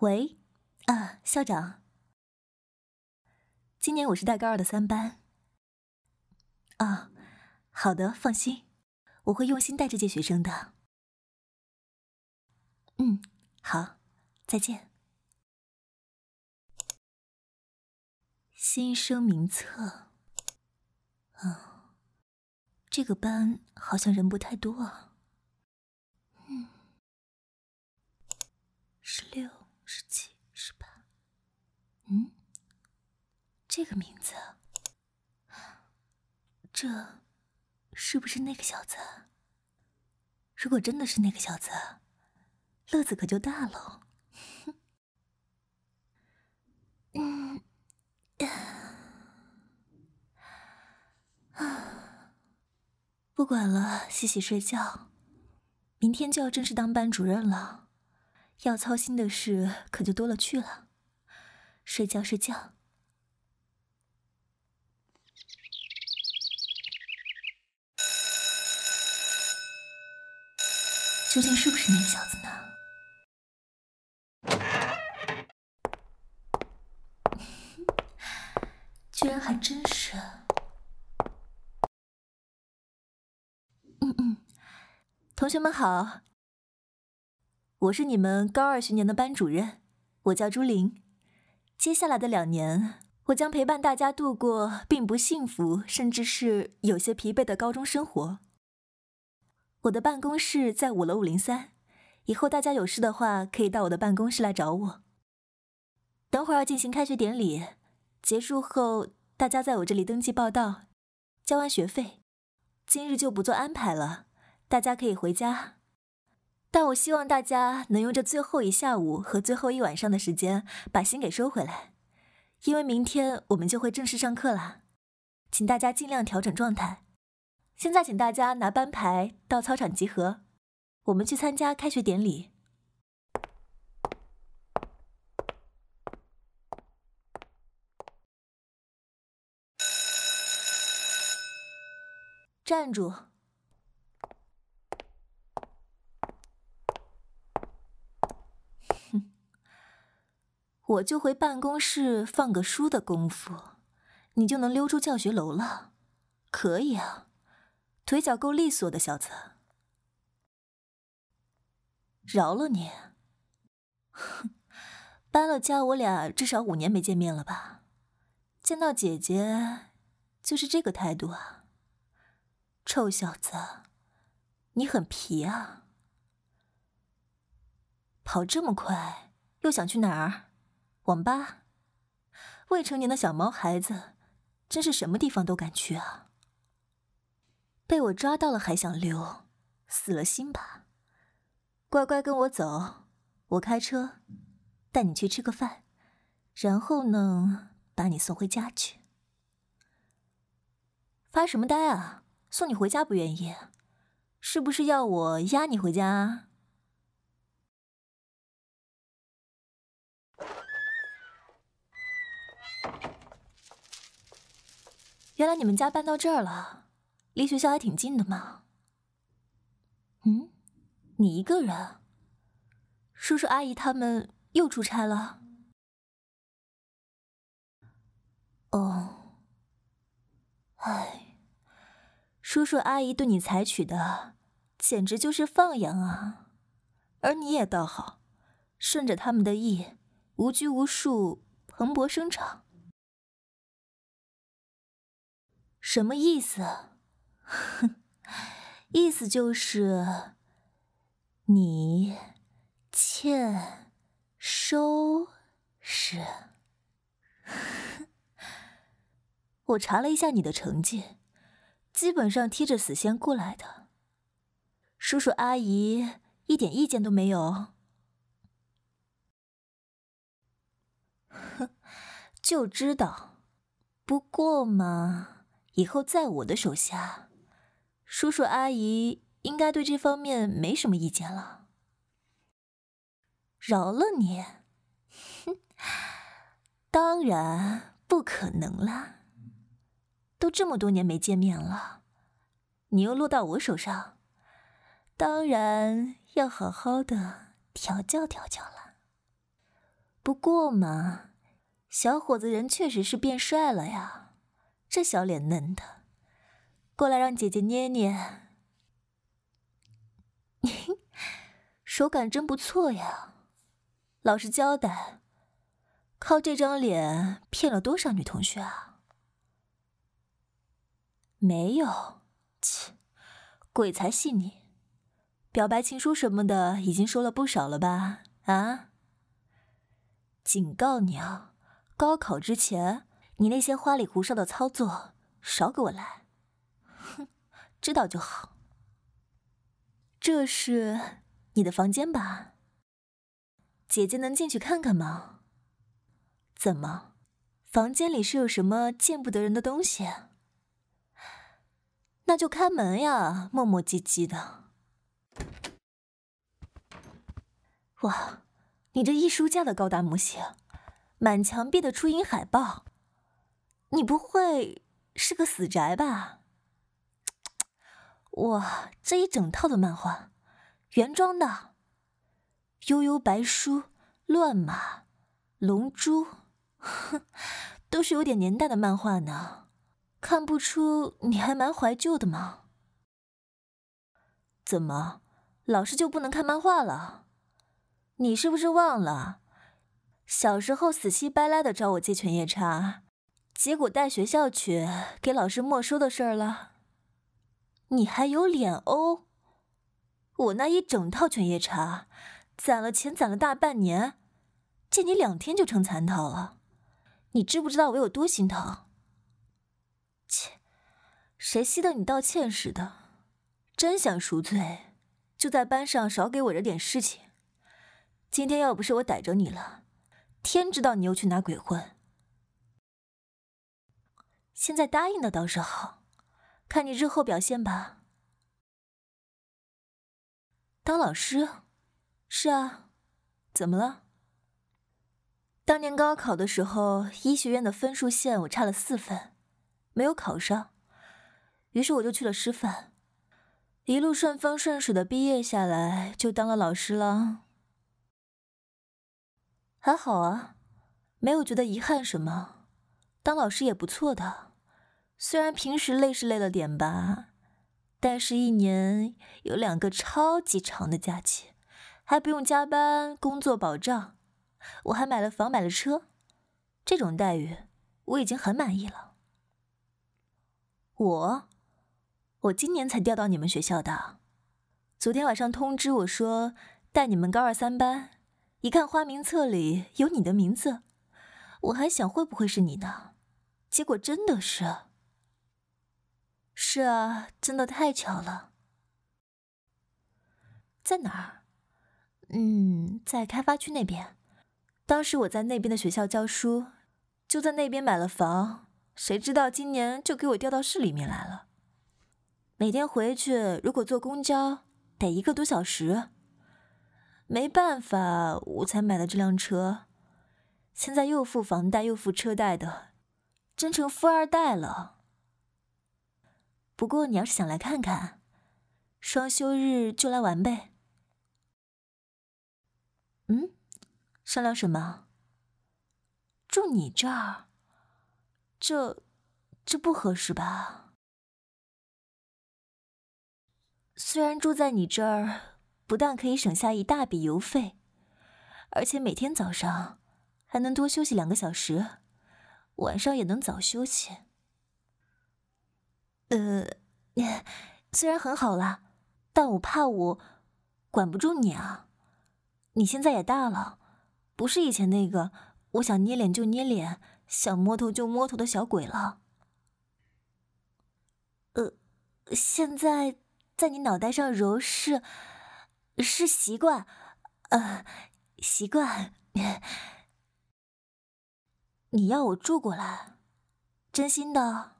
喂，啊，校长，今年我是带高二的三班。啊，好的，放心，我会用心带这届学生的。嗯，好，再见。新生名册。嗯，这个班好像人不太多啊。嗯，十六、十七、十八。嗯，这个名字，这是不是那个小子？如果真的是那个小子，乐子可就大了。嗯，啊，不管了，洗洗睡觉。明天就要正式当班主任了，要操心的事可就多了去了。睡觉，睡觉。究竟是不是那个小子呢？居然还真是。嗯嗯，同学们好，我是你们高二学年的班主任，我叫朱玲。接下来的两年，我将陪伴大家度过并不幸福，甚至是有些疲惫的高中生活。我的办公室在五楼五零三，以后大家有事的话可以到我的办公室来找我。等会儿要进行开学典礼，结束后大家在我这里登记报到，交完学费，今日就不做安排了，大家可以回家。但我希望大家能用这最后一下午和最后一晚上的时间把心给收回来，因为明天我们就会正式上课了，请大家尽量调整状态。现在，请大家拿班牌到操场集合，我们去参加开学典礼。站住！我就回办公室放个书的功夫，你就能溜出教学楼了？可以啊。腿脚够利索的小子，饶了你。哼，搬了家，我俩至少五年没见面了吧？见到姐姐就是这个态度啊？臭小子，你很皮啊！跑这么快，又想去哪儿？网吧？未成年的小毛孩子，真是什么地方都敢去啊！被我抓到了还想溜，死了心吧！乖乖跟我走，我开车带你去吃个饭，然后呢，把你送回家去。发什么呆啊？送你回家不愿意？是不是要我押你回家？原来你们家搬到这儿了。离学校还挺近的嘛。嗯，你一个人？叔叔阿姨他们又出差了？哦，哎，叔叔阿姨对你采取的简直就是放养啊，而你也倒好，顺着他们的意，无拘无束，蓬勃生长。什么意思？哼，意思就是你欠收拾。我查了一下你的成绩，基本上贴着死线过来的。叔叔阿姨一点意见都没有。哼，就知道。不过嘛，以后在我的手下。叔叔阿姨应该对这方面没什么意见了。饶了你？哼，当然不可能啦。都这么多年没见面了，你又落到我手上，当然要好好的调教调教了。不过嘛，小伙子人确实是变帅了呀，这小脸嫩的，过来让姐姐捏捏，手感真不错呀。老实交代，靠这张脸骗了多少女同学啊？没有，切，鬼才信你。表白情书什么的已经收了不少了吧？啊？警告你啊，高考之前你那些花里胡哨的操作少给我来。哼，知道就好。这是你的房间吧？姐姐能进去看看吗？怎么，房间里是有什么见不得人的东西？那就开门呀，磨磨唧唧的。哇，你这艺术家的高大模型，满墙壁的初音海报，你不会是个死宅吧？哇，这一整套的漫画，原装的，《悠悠白书》《乱马》《龙珠》，哼，都是有点年代的漫画呢，看不出你还蛮怀旧的吗？怎么，老师就不能看漫画了？你是不是忘了，小时候死乞白赖的找我借犬夜叉，结果带学校去给老师没收的事儿了？你还有脸哦？我那一整套犬夜叉，攒了钱攒了大半年，借你两天就成残套了，你知不知道我有多心疼？切，谁稀得你道歉似的？真想赎罪，就在班上少给我惹点事情。今天要不是我逮着你了，天知道你又去哪鬼混。现在答应的倒是好，看你日后表现吧。当老师？是啊，怎么了？当年高考的时候，医学院的分数线我差了四分，没有考上，于是我就去了师范，一路顺风顺水的毕业下来，就当了老师了。还好啊，没有觉得遗憾什么。当老师也不错的，虽然平时累是累了点吧，但是一年有两个超级长的假期，还不用加班，工作保障，我还买了房买了车，这种待遇我已经很满意了。我，我今年才调到你们学校的，昨天晚上通知我说带你们高二三班。一看花名册里有你的名字，我还想会不会是你呢？结果真的是。是啊，真的太巧了。在哪儿？嗯，在开发区那边。当时我在那边的学校教书，就在那边买了房。谁知道今年就给我调到市里面来了。每天回去如果坐公交得一个多小时。没办法，我才买了这辆车，现在又付房贷又付车贷的，真成富二代了。不过你要是想来看看，双休日就来玩呗。嗯，商量什么？住你这儿？这，这不合适吧？虽然住在你这儿。不但可以省下一大笔邮费，而且每天早上还能多休息两个小时，晚上也能早休息。呃，虽然很好啦，但我怕我管不住你啊。你现在也大了，不是以前那个我想捏脸就捏脸、想摸头就摸头的小鬼了。呃，现在在你脑袋上揉是。是习惯，呃，习惯。你要我住过来，真心的，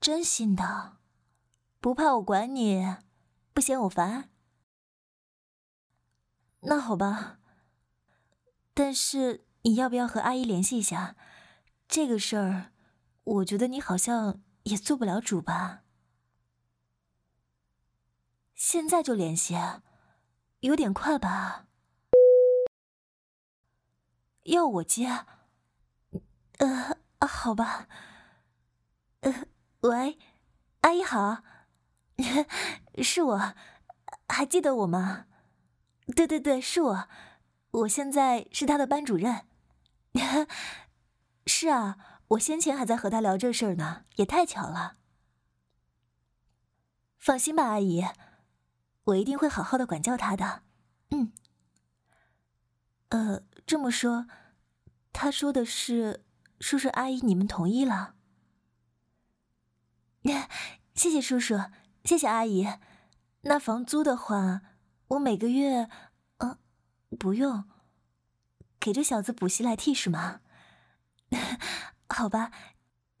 真心的，不怕我管你，不嫌我烦。那好吧，但是你要不要和阿姨联系一下？这个事儿，我觉得你好像也做不了主吧。现在就联系，有点快吧？要我接？呃，好吧。呃，喂，阿姨好，是我，还记得我吗？对对对，是我，我现在是他的班主任。是啊，我先前还在和他聊这事儿呢，也太巧了。放心吧，阿姨，我一定会好好的管教他的。嗯。呃，这么说，他说的是，叔叔阿姨你们同意了？谢谢叔叔，谢谢阿姨。那房租的话，我每个月，呃，不用，给这小子补习来替是吗？好吧，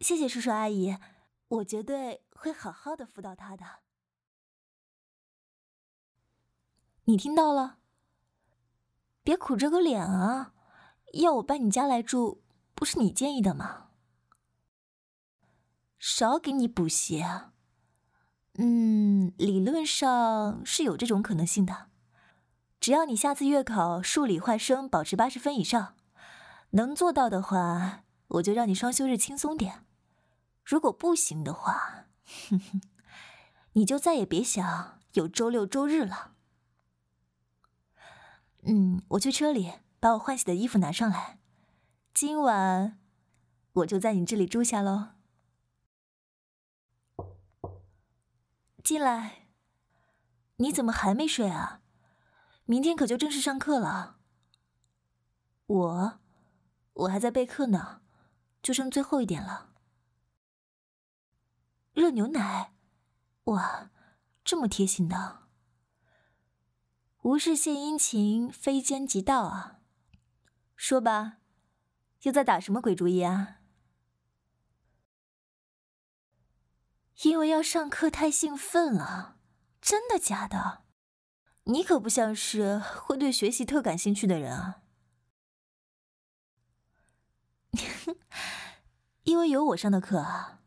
谢谢叔叔阿姨，我绝对会好好的辅导他的。你听到了？别苦着个脸啊！要我搬你家来住，不是你建议的吗？少给你补习啊？嗯，理论上是有这种可能性的。只要你下次月考数理化生保持八十分以上，能做到的话，我就让你双休日轻松点。如果不行的话，哼哼，你就再也别想有周六周日了。嗯，我去车里把我换洗的衣服拿上来。今晚我就在你这里住下喽。进来。你怎么还没睡啊？明天可就正式上课了。我，我还在备课呢，就剩最后一点了。热牛奶，哇，这么贴心的。无事献殷勤，非奸即盗啊！说吧，又在打什么鬼主意啊？因为要上课太兴奋了，真的假的？你可不像是会对学习特感兴趣的人啊！因为有我上的课啊，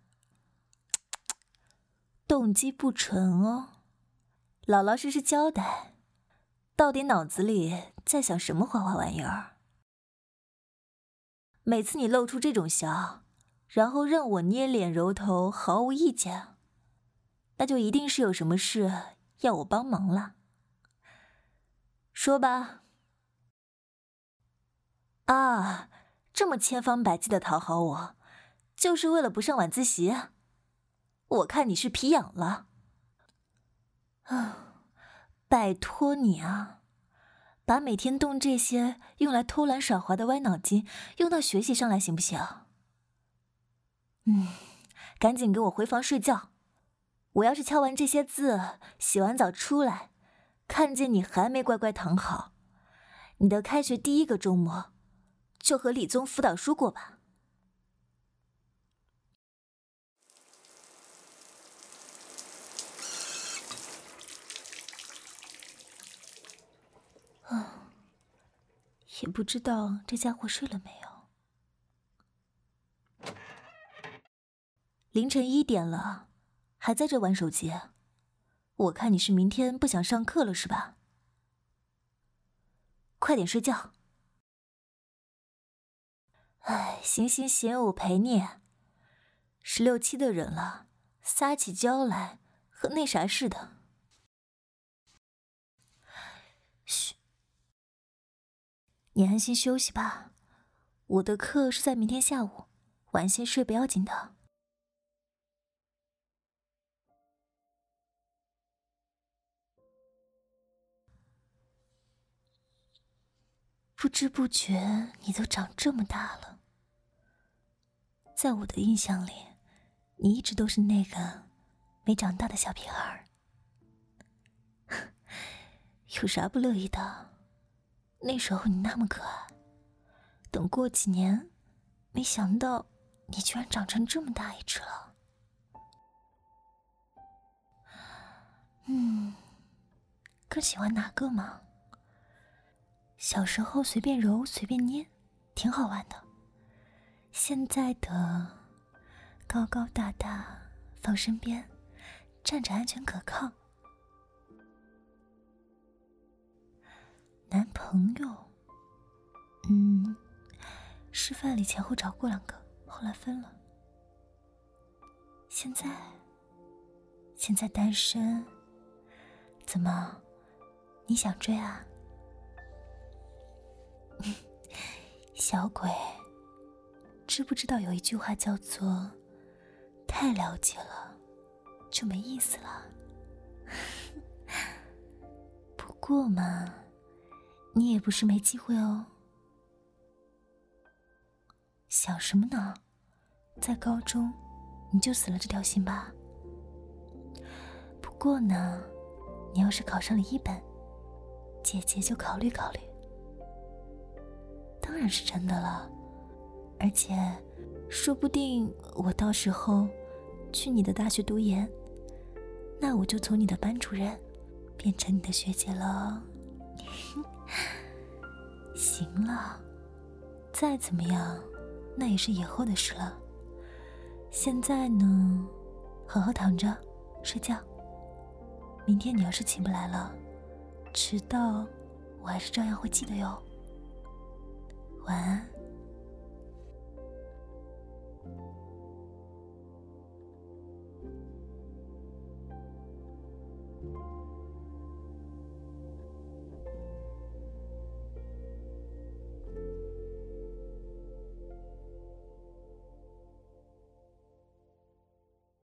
动机不纯哦，老老实实交代。到底脑子里在想什么花花玩意儿？每次你露出这种笑，然后任我捏脸揉头，毫无意见，那就一定是有什么事要我帮忙了。说吧。啊，这么千方百计的讨好我，就是为了不上晚自习？我看你是皮痒了。啊。拜托你啊，把每天动这些用来偷懒耍滑的歪脑筋用到学习上来，行不行？嗯，赶紧给我回房睡觉。我要是敲完这些字，洗完澡出来，看见你还没乖乖躺好，你的开学第一个周末就和李宗辅导书过吧。啊，也不知道这家伙睡了没有。凌晨一点了，还在这玩手机？我看你是明天不想上课了是吧？快点睡觉。哎，行行行，我陪你。十六七的人了，撒起娇来和那啥似的。你安心休息吧，我的课是在明天下午，晚些睡不要紧的。不知不觉，你都长这么大了。在我的印象里，你一直都是那个没长大的小屁孩儿。有啥不乐意的？那时候你那么可爱，等过几年，没想到你居然长成这么大一只了。嗯，更喜欢哪个吗？小时候随便揉随便捏，挺好玩的。现在的高高大大放身边，站着安全可靠。男朋友？嗯，师范里前后找过两个，后来分了。现在，现在单身。怎么？你想追啊？小鬼，知不知道有一句话叫做“太了解了，就没意思了”。不过嘛，你也不是没机会哦。想什么呢？在高中你就死了这条心吧。不过呢，你要是考上了一本，姐姐就考虑考虑。当然是真的了，而且，说不定我到时候去你的大学读研，那我就从你的班主任变成你的学姐了。行了，再怎么样，那也是以后的事了。现在呢，好好躺着睡觉。明天你要是起不来了，迟到，我还是照样会记得哟。晚安。